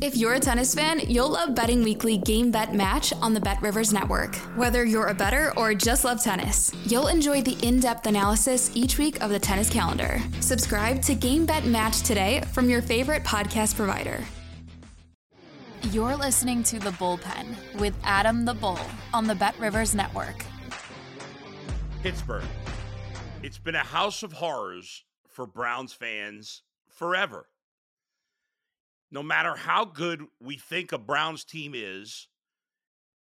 If you're a tennis fan, you'll love Betting Weekly Game Bet Match on the Bet Rivers Network. Whether you're a better or just love tennis, you'll enjoy the in depth analysis each week of the tennis calendar. Subscribe to Game Bet Match today from your favorite podcast provider. You're listening to The Bullpen with Adam the Bull on the Bet Rivers Network. Pittsburgh. It's been a house of horrors for Browns fans forever no matter how good we think a Browns team is,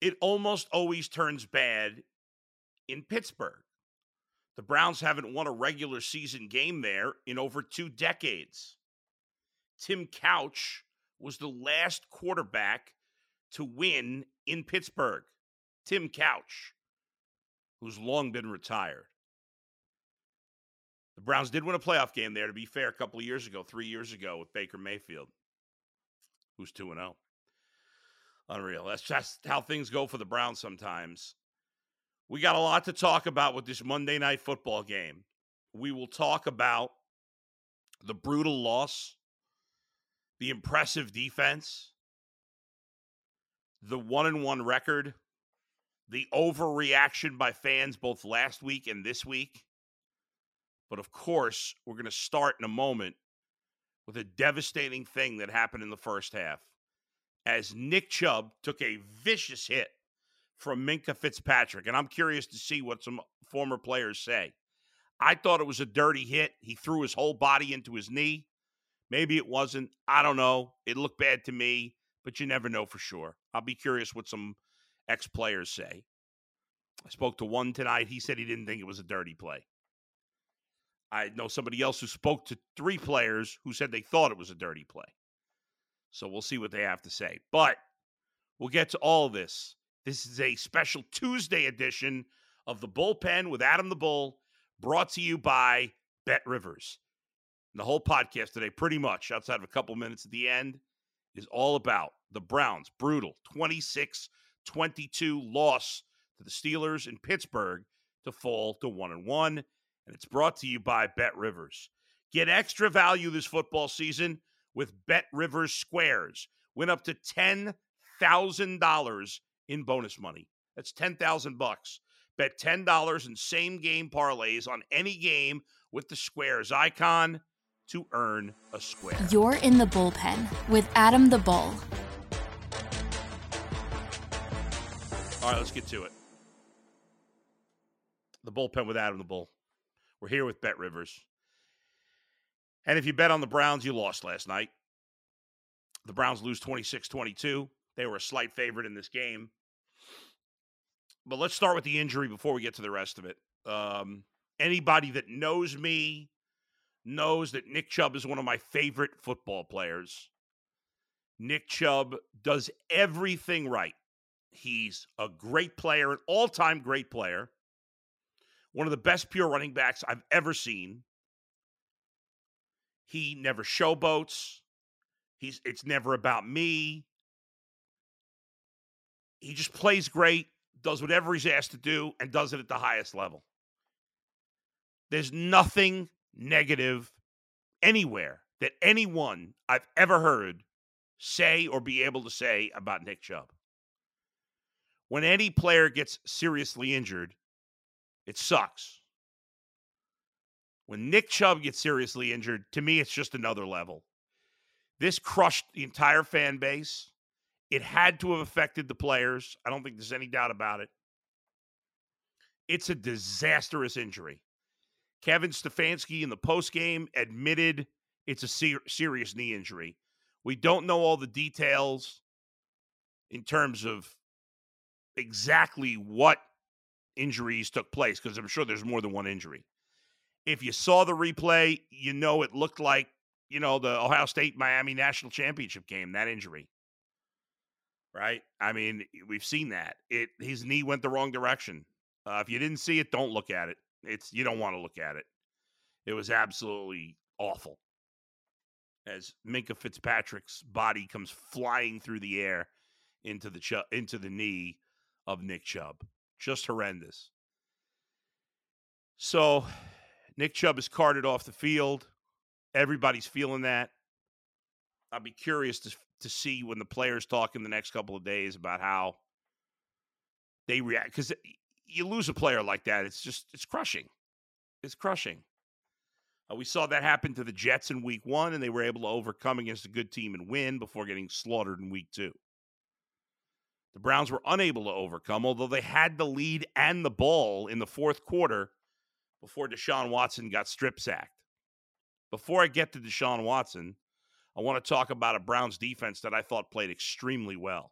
it almost always turns bad in Pittsburgh. The Browns haven't won a regular season game there in over two decades. Tim Couch was the last quarterback to win in Pittsburgh. Tim Couch, who's long been retired. The Browns did win a playoff game there, to be fair, a couple of years ago, three years ago with Baker Mayfield who's 2 and 0. Unreal. That's just how things go for the Browns sometimes. We got a lot to talk about with this Monday night football game. We will talk about the brutal loss, the impressive defense, the one and one record, the overreaction by fans both last week and this week. But of course, we're going to start in a moment with a devastating thing that happened in the first half as Nick Chubb took a vicious hit from Minkah Fitzpatrick. And I'm curious to see what some former players say. I thought it was a dirty hit. He threw his whole body into his knee. Maybe it wasn't. I don't know. It looked bad to me, but you never know for sure. I'll be curious what some ex players say. I spoke to one tonight. He said he didn't think it was a dirty play. I know somebody else who spoke to three players who said they thought it was a dirty play. So we'll see what they have to say. But we'll get to all this. This is a special Tuesday edition of the Bullpen with Adam the Bull, brought to you by Bet Rivers. And the whole podcast today, pretty much, outside of a couple minutes at the end, is all about the Browns' brutal 26 22 loss to the Steelers in Pittsburgh to fall to 1 and 1 and it's brought to you by Bet Rivers. Get extra value this football season with Bet Rivers Squares. Win up to $10,000 in bonus money. That's 10,000 bucks. Bet $10 in same game parlays on any game with the Squares icon to earn a square. You're in the bullpen with Adam the Bull. All right, let's get to it. The bullpen with Adam the Bull. We're here with Bet Rivers. And if you bet on the Browns, you lost last night. The Browns lose 26 22. They were a slight favorite in this game. But let's start with the injury before we get to the rest of it. Um, anybody that knows me knows that Nick Chubb is one of my favorite football players. Nick Chubb does everything right. He's a great player, an all time great player one of the best pure running backs I've ever seen. He never showboats. He's it's never about me. He just plays great, does whatever he's asked to do, and does it at the highest level. There's nothing negative anywhere that anyone I've ever heard say or be able to say about Nick Chubb. When any player gets seriously injured, it sucks. When Nick Chubb gets seriously injured, to me, it's just another level. This crushed the entire fan base. It had to have affected the players. I don't think there's any doubt about it. It's a disastrous injury. Kevin Stefanski in the postgame admitted it's a ser- serious knee injury. We don't know all the details in terms of exactly what injuries took place because I'm sure there's more than one injury. If you saw the replay, you know it looked like, you know, the Ohio State Miami National Championship game, that injury. Right? I mean, we've seen that. It his knee went the wrong direction. Uh, if you didn't see it, don't look at it. It's you don't want to look at it. It was absolutely awful. As Minkah Fitzpatrick's body comes flying through the air into the ch- into the knee of Nick Chubb, just horrendous. So, Nick Chubb is carted off the field. Everybody's feeling that. I'll be curious to to see when the players talk in the next couple of days about how they react because you lose a player like that, it's just it's crushing. It's crushing. Uh, we saw that happen to the Jets in Week One, and they were able to overcome against a good team and win before getting slaughtered in Week Two. The Browns were unable to overcome, although they had the lead and the ball in the fourth quarter before Deshaun Watson got strip sacked. Before I get to Deshaun Watson, I want to talk about a Browns defense that I thought played extremely well.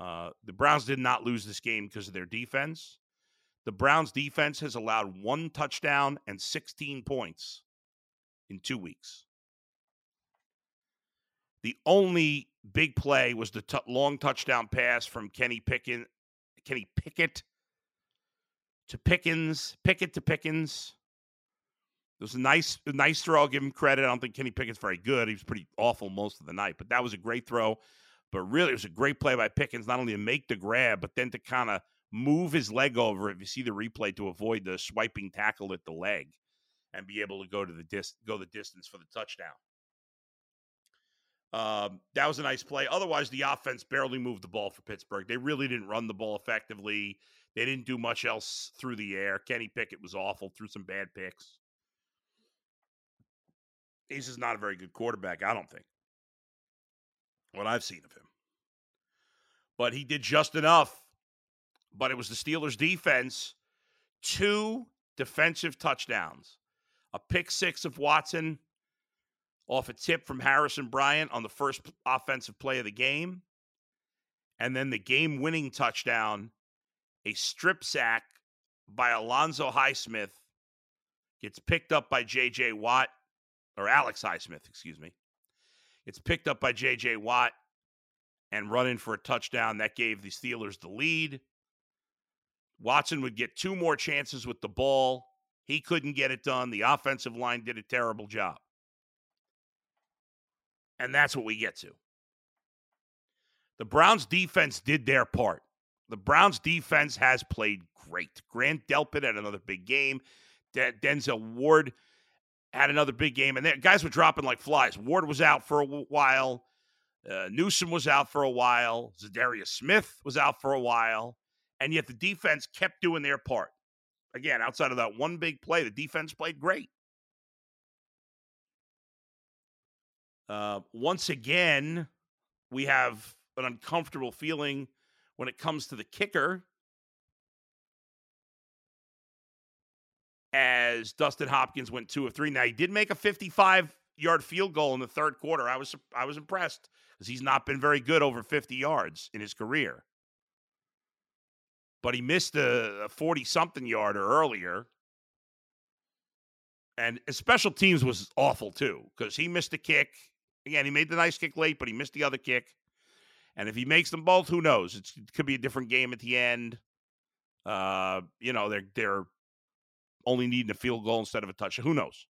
Uh, the Browns did not lose this game because of their defense. The Browns defense has allowed one touchdown and 16 points in two weeks. The only big play was the t- long touchdown pass from Kenny Pickett, Kenny Pickett to Pickens, Pickett to Pickens. It was a nice, a nice throw. I'll give him credit. I don't think Kenny Pickett's very good. He was pretty awful most of the night, but that was a great throw. But really, it was a great play by Pickens, not only to make the grab, but then to kind of move his leg over. If you see the replay, to avoid the swiping tackle at the leg, and be able to go to the dis- go the distance for the touchdown. Um, that was a nice play. Otherwise, the offense barely moved the ball for Pittsburgh. They really didn't run the ball effectively. They didn't do much else through the air. Kenny Pickett was awful, threw some bad picks he's just not a very good quarterback, I don't think. What I've seen of him. But he did just enough. But it was the Steelers' defense. Two defensive touchdowns. A pick six of Watson off a tip from Harrison Bryant on the first offensive play of the game. And then the game winning touchdown, a strip sack by Alonzo Highsmith, gets picked up by J.J. Watt or Alex Highsmith, excuse me. It's picked up by J.J. Watt and run in for a touchdown. That gave the Steelers the lead. Watson would get two more chances with the ball. He couldn't get it done. The offensive line did a terrible job. And that's what we get to. The Browns defense did their part. The Browns defense has played great. Grant Delpit had another big game. Denzel Ward had another big game, and guys were dropping like flies. Ward was out for a while. Uh, Newsome was out for a while. Za'Darius Smith was out for a while, and yet the defense kept doing their part. Again, outside of that one big play, the defense played great. Uh, once again, we have an uncomfortable feeling when it comes to the kicker as Dustin Hopkins went two of three. Now he did make a 55 yard field goal in the third quarter. I was I was impressed because he's not been very good over 50 yards in his career. But he missed a 40 something yarder earlier. And special teams was awful too because he missed a kick. Again, he made the nice kick late, but he missed the other kick. And if he makes them both, who knows? It's, it could be a different game at the end. Uh, you know, they're they're only needing a field goal instead of a touchdown. Who knows?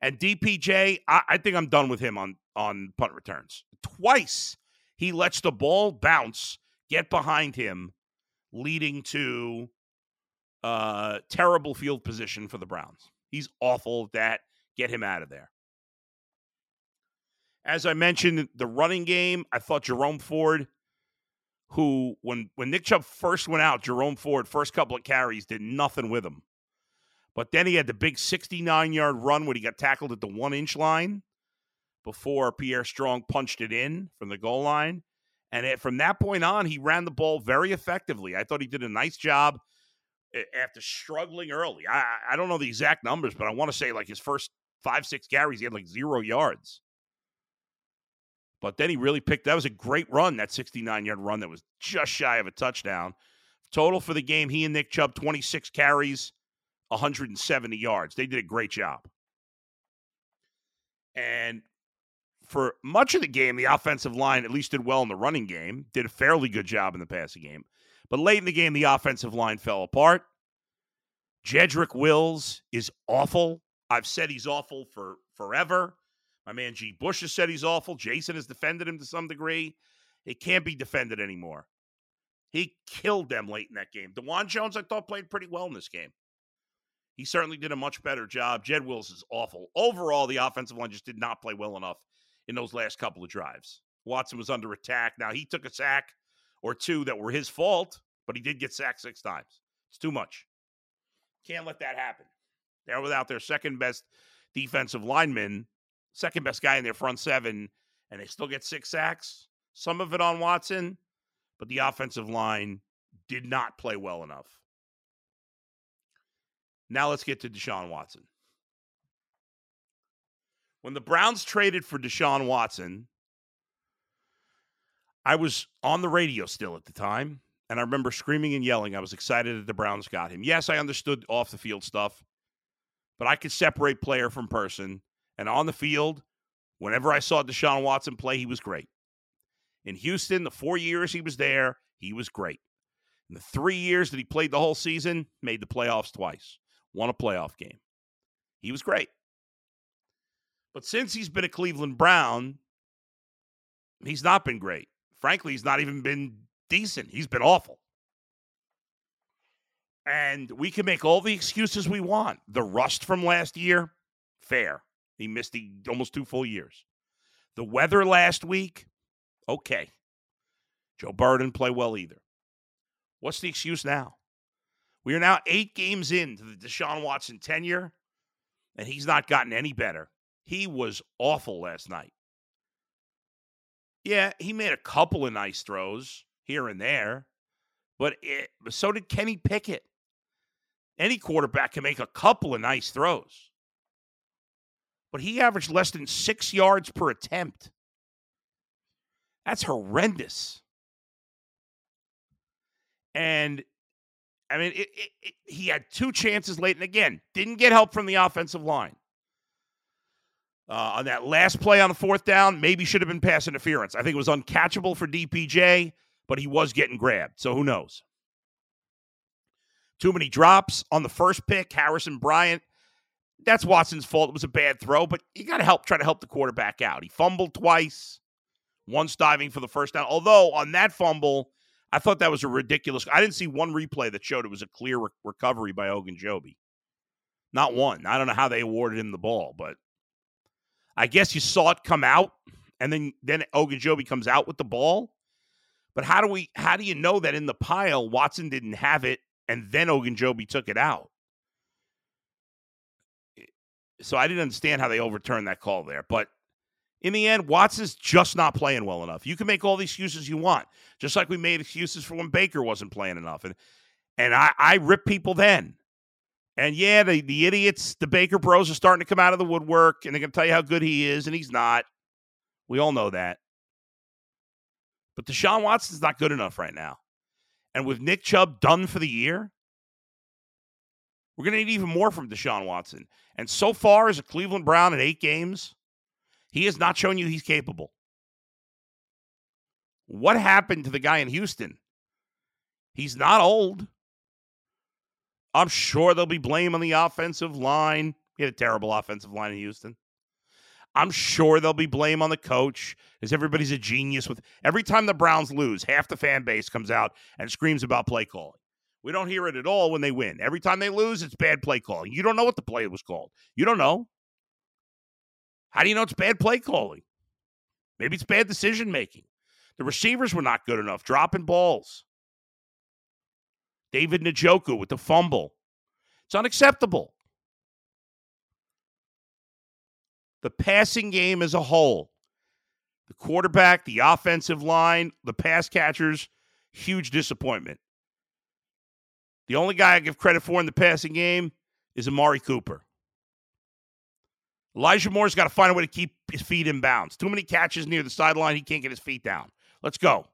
And DPJ, I, I think I'm done with him on on punt returns. Twice he lets the ball bounce, get behind him, leading to uh, terrible field position for the Browns. He's awful at that. Get him out of there. As I mentioned, the running game, I thought Jerome Ford, who when when Nick Chubb first went out, Jerome Ford first couple of carries did nothing with him. But then he had the big 69 yard run when he got tackled at the one inch line before Pierre Strong punched it in from the goal line. And it, from that point on, he ran the ball very effectively. I thought he did a nice job after struggling early. I, I don't know the exact numbers, but I want to say like his first five, six carries, he had like zero yards. But then he really picked. That was a great run, that 69 yard run that was just shy of a touchdown. Total for the game, he and Nick Chubb, 26 carries, 170 yards. They did a great job. And for much of the game, the offensive line at least did well in the running game, did a fairly good job in the passing game. But late in the game, the offensive line fell apart. Jedrick Wills is awful. I've said he's awful for forever. My man G. Bush has said he's awful. Jason has defended him to some degree. It can't be defended anymore. He killed them late in that game. Dawand Jones, I thought, played pretty well in this game. He certainly did a much better job. Jed Wills is awful. Overall, the offensive line just did not play well enough in those last couple of drives. Watson was under attack. Now, he took a sack or two that were his fault, but he did get sacked six times. It's too much. Can't let that happen. They're without their second best defensive lineman, second best guy in their front seven, and they still get six sacks. Some of it on Watson, but the offensive line did not play well enough. Now let's get to Deshaun Watson. When the Browns traded for Deshaun Watson, I was on the radio still at the time, and I remember screaming and yelling. I was excited that the Browns got him. Yes, I understood off the field stuff, but I could separate player from person. And on the field, whenever I saw Deshaun Watson play, he was great. In Houston, the four years he was there, he was great. In the three years that he played the whole season, made the playoffs twice won a playoff game. He was great. But since he's been a Cleveland Brown, he's not been great. Frankly, he's not even been decent. He's been awful. And we can make all the excuses we want. The rust from last year, fair. He missed the, almost two full years. The weather last week, okay. Joe Burrow didn't play well either. What's the excuse now? We are now eight games into the Deshaun Watson tenure, and he's not gotten any better. He was awful last night. Yeah, he made a couple of nice throws here and there, but eh, it, so did Kenny Pickett. Any quarterback can make a couple of nice throws, but he averaged less than six yards per attempt. That's horrendous. And I mean, it, it, it, he had two chances late, and again, didn't get help from the offensive line. Uh, on that last play on the fourth down, maybe should have been pass interference. I think it was uncatchable for DPJ, but he was getting grabbed. So who knows? Too many drops on the first pick. Harrison Bryant. That's Watson's fault. It was a bad throw, but you got to help, try to help the quarterback out. He fumbled twice, once diving for the first down. Although on that fumble, I thought that was a ridiculous. I didn't see one replay that showed it was a clear re- recovery by Ogunjobi. Not one. I don't know how they awarded him the ball, but I guess you saw it come out, and then then Ogunjobi comes out with the ball. But how do we? How do you know that in the pile Watson didn't have it, and then Ogunjobi took it out? So I didn't understand how they overturned that call there, but in the end, Watson's just not playing well enough. You can make all the excuses you want, just like we made excuses for when Baker wasn't playing enough. And and I, I rip people then. And yeah, the, the idiots, the Baker bros are starting to come out of the woodwork and they're going to tell you how good he is, and he's not. We all know that. But Deshaun Watson's not good enough right now. And with Nick Chubb done for the year, we're going to need even more from Deshaun Watson. And so far, as a Cleveland Brown in eight games, he has not shown you he's capable. What happened to the guy in Houston? He's not old. I'm sure there'll be blame on the offensive line. He had a terrible offensive line in Houston. I'm sure there'll be blame on the coach, as everybody's a genius. With every time the Browns lose, half the fan base comes out and screams about play calling. We don't hear it at all when they win. Every time they lose, it's bad play calling. You don't know what the play was called. You don't know. How do you know it's bad play calling? Maybe it's bad decision making. The receivers were not good enough, dropping balls. David Njoku with the fumble. It's unacceptable. The passing game as a whole, the quarterback, the offensive line, the pass catchers, huge disappointment. The only guy I give credit for in the passing game is Amari Cooper. Elijah Moore's got to find a way to keep his feet in bounds. Too many catches near the sideline. He can't get his feet down. Let's go.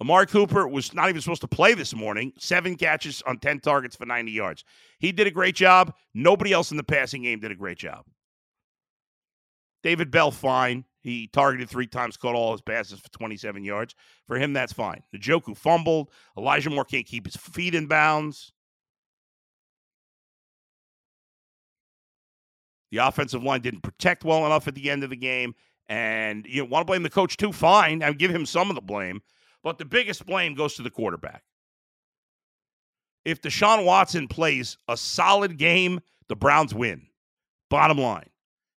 Amari Cooper was not even supposed to play this morning. Seven catches on 10 targets for 90 yards. He did a great job. Nobody else in the passing game did a great job. David Bell, fine. He targeted three times, caught all his passes for 27 yards. For him, that's fine. Njoku fumbled. Elijah Moore can't keep his feet in bounds. The offensive line didn't protect well enough at the end of the game. And you want to blame the coach too? Fine. I give him some of the blame. But the biggest blame goes to the quarterback. If Deshaun Watson plays a solid game, the Browns win. Bottom line.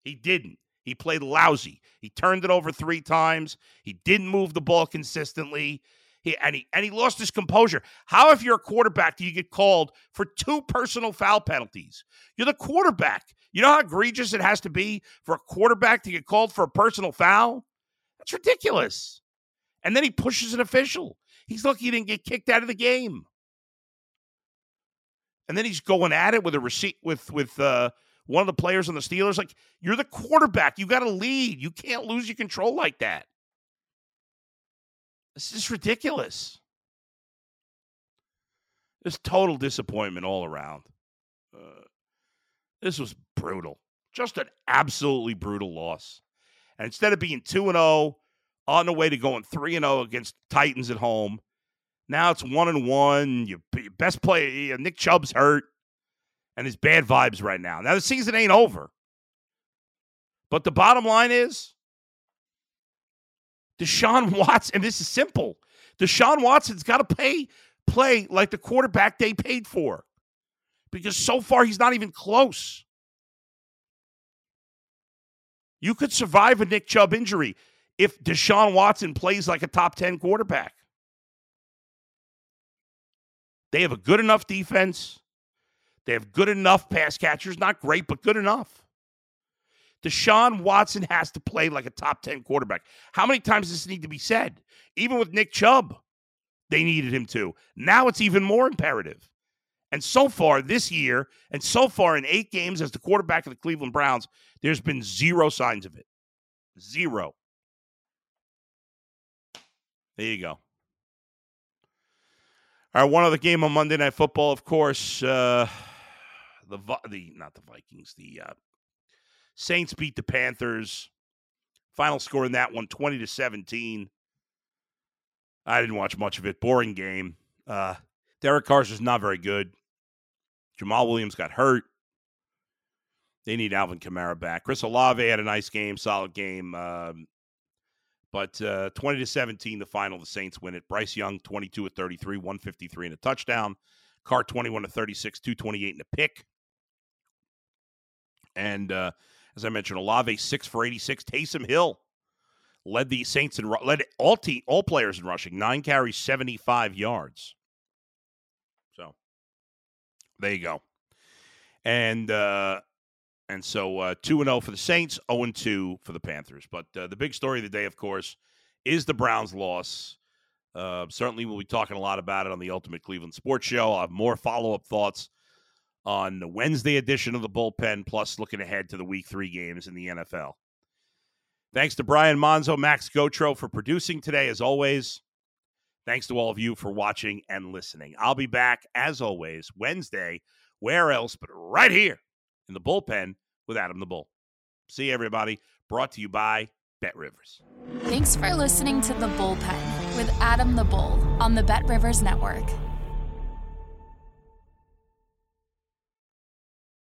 He didn't. He played lousy. He turned it over three times. He didn't move the ball consistently. He, and he and he lost his composure. How, if you're a quarterback, do you get called for two personal foul penalties? You're the quarterback. You know how egregious it has to be for a quarterback to get called for a personal foul? That's ridiculous. And then he pushes an official. He's lucky he didn't get kicked out of the game. And then he's going at it with a receipt with with uh, one of the players on the Steelers. Like, you're the quarterback. You got to lead. You can't lose your control like that. This is ridiculous. This total disappointment all around. Uh, this was brutal. Just an absolutely brutal loss. And instead of being 2 and 0 on the way to going 3 and 0 against Titans at home, now it's 1 and 1. Your best player Nick Chubb's hurt and his bad vibes right now. Now the season ain't over. But the bottom line is Deshaun Watson, and this is simple. Deshaun Watson's got to pay play like the quarterback they paid for. Because so far he's not even close. You could survive a Nick Chubb injury if Deshaun Watson plays like a top 10 quarterback. They have a good enough defense. They have good enough pass catchers, not great, but good enough. Deshaun Watson has to play like a top 10 quarterback. How many times does this need to be said? Even with Nick Chubb, they needed him to. Now it's even more imperative. And so far this year, and so far in eight games as the quarterback of the Cleveland Browns, there's been zero signs of it. Zero. There you go. All right, one other game on Monday Night Football, of course. Uh, the the not the Vikings, the uh, Saints beat the Panthers. Final score in that one 20 to 17. I didn't watch much of it. Boring game. Uh, Derek Carr's is not very good. Jamaal Williams got hurt. They need Alvin Kamara back. Chris Olave had a nice game, solid game. Um, but uh, 20 to 17, the final, the Saints win it. Bryce Young, 22 at 33, 153 and a touchdown. Carr, 21 to 36, 228 and a pick. And uh, as I mentioned, Olave six for 86. Taysom Hill led the Saints and led all team, all players in rushing, nine carries, 75 yards. So there you go. And uh, and so uh, two and zero oh for the Saints, zero and two for the Panthers. But uh, the big story of the day, of course, is the Browns' loss. Uh, certainly, we'll be talking a lot about it on the Ultimate Cleveland Sports Show. I'll have more follow up thoughts on the Wednesday edition of the bullpen, plus looking ahead to the week three games in the NFL. Thanks to Brian Monzo, Max Gotro for producing today, as always. Thanks to all of you for watching and listening. I'll be back, as always, Wednesday, where else but right here in the bullpen with Adam the Bull. See everybody. Brought to you by Bet Rivers. Thanks for listening to The Bullpen with Adam the Bull on the Bet Rivers Network.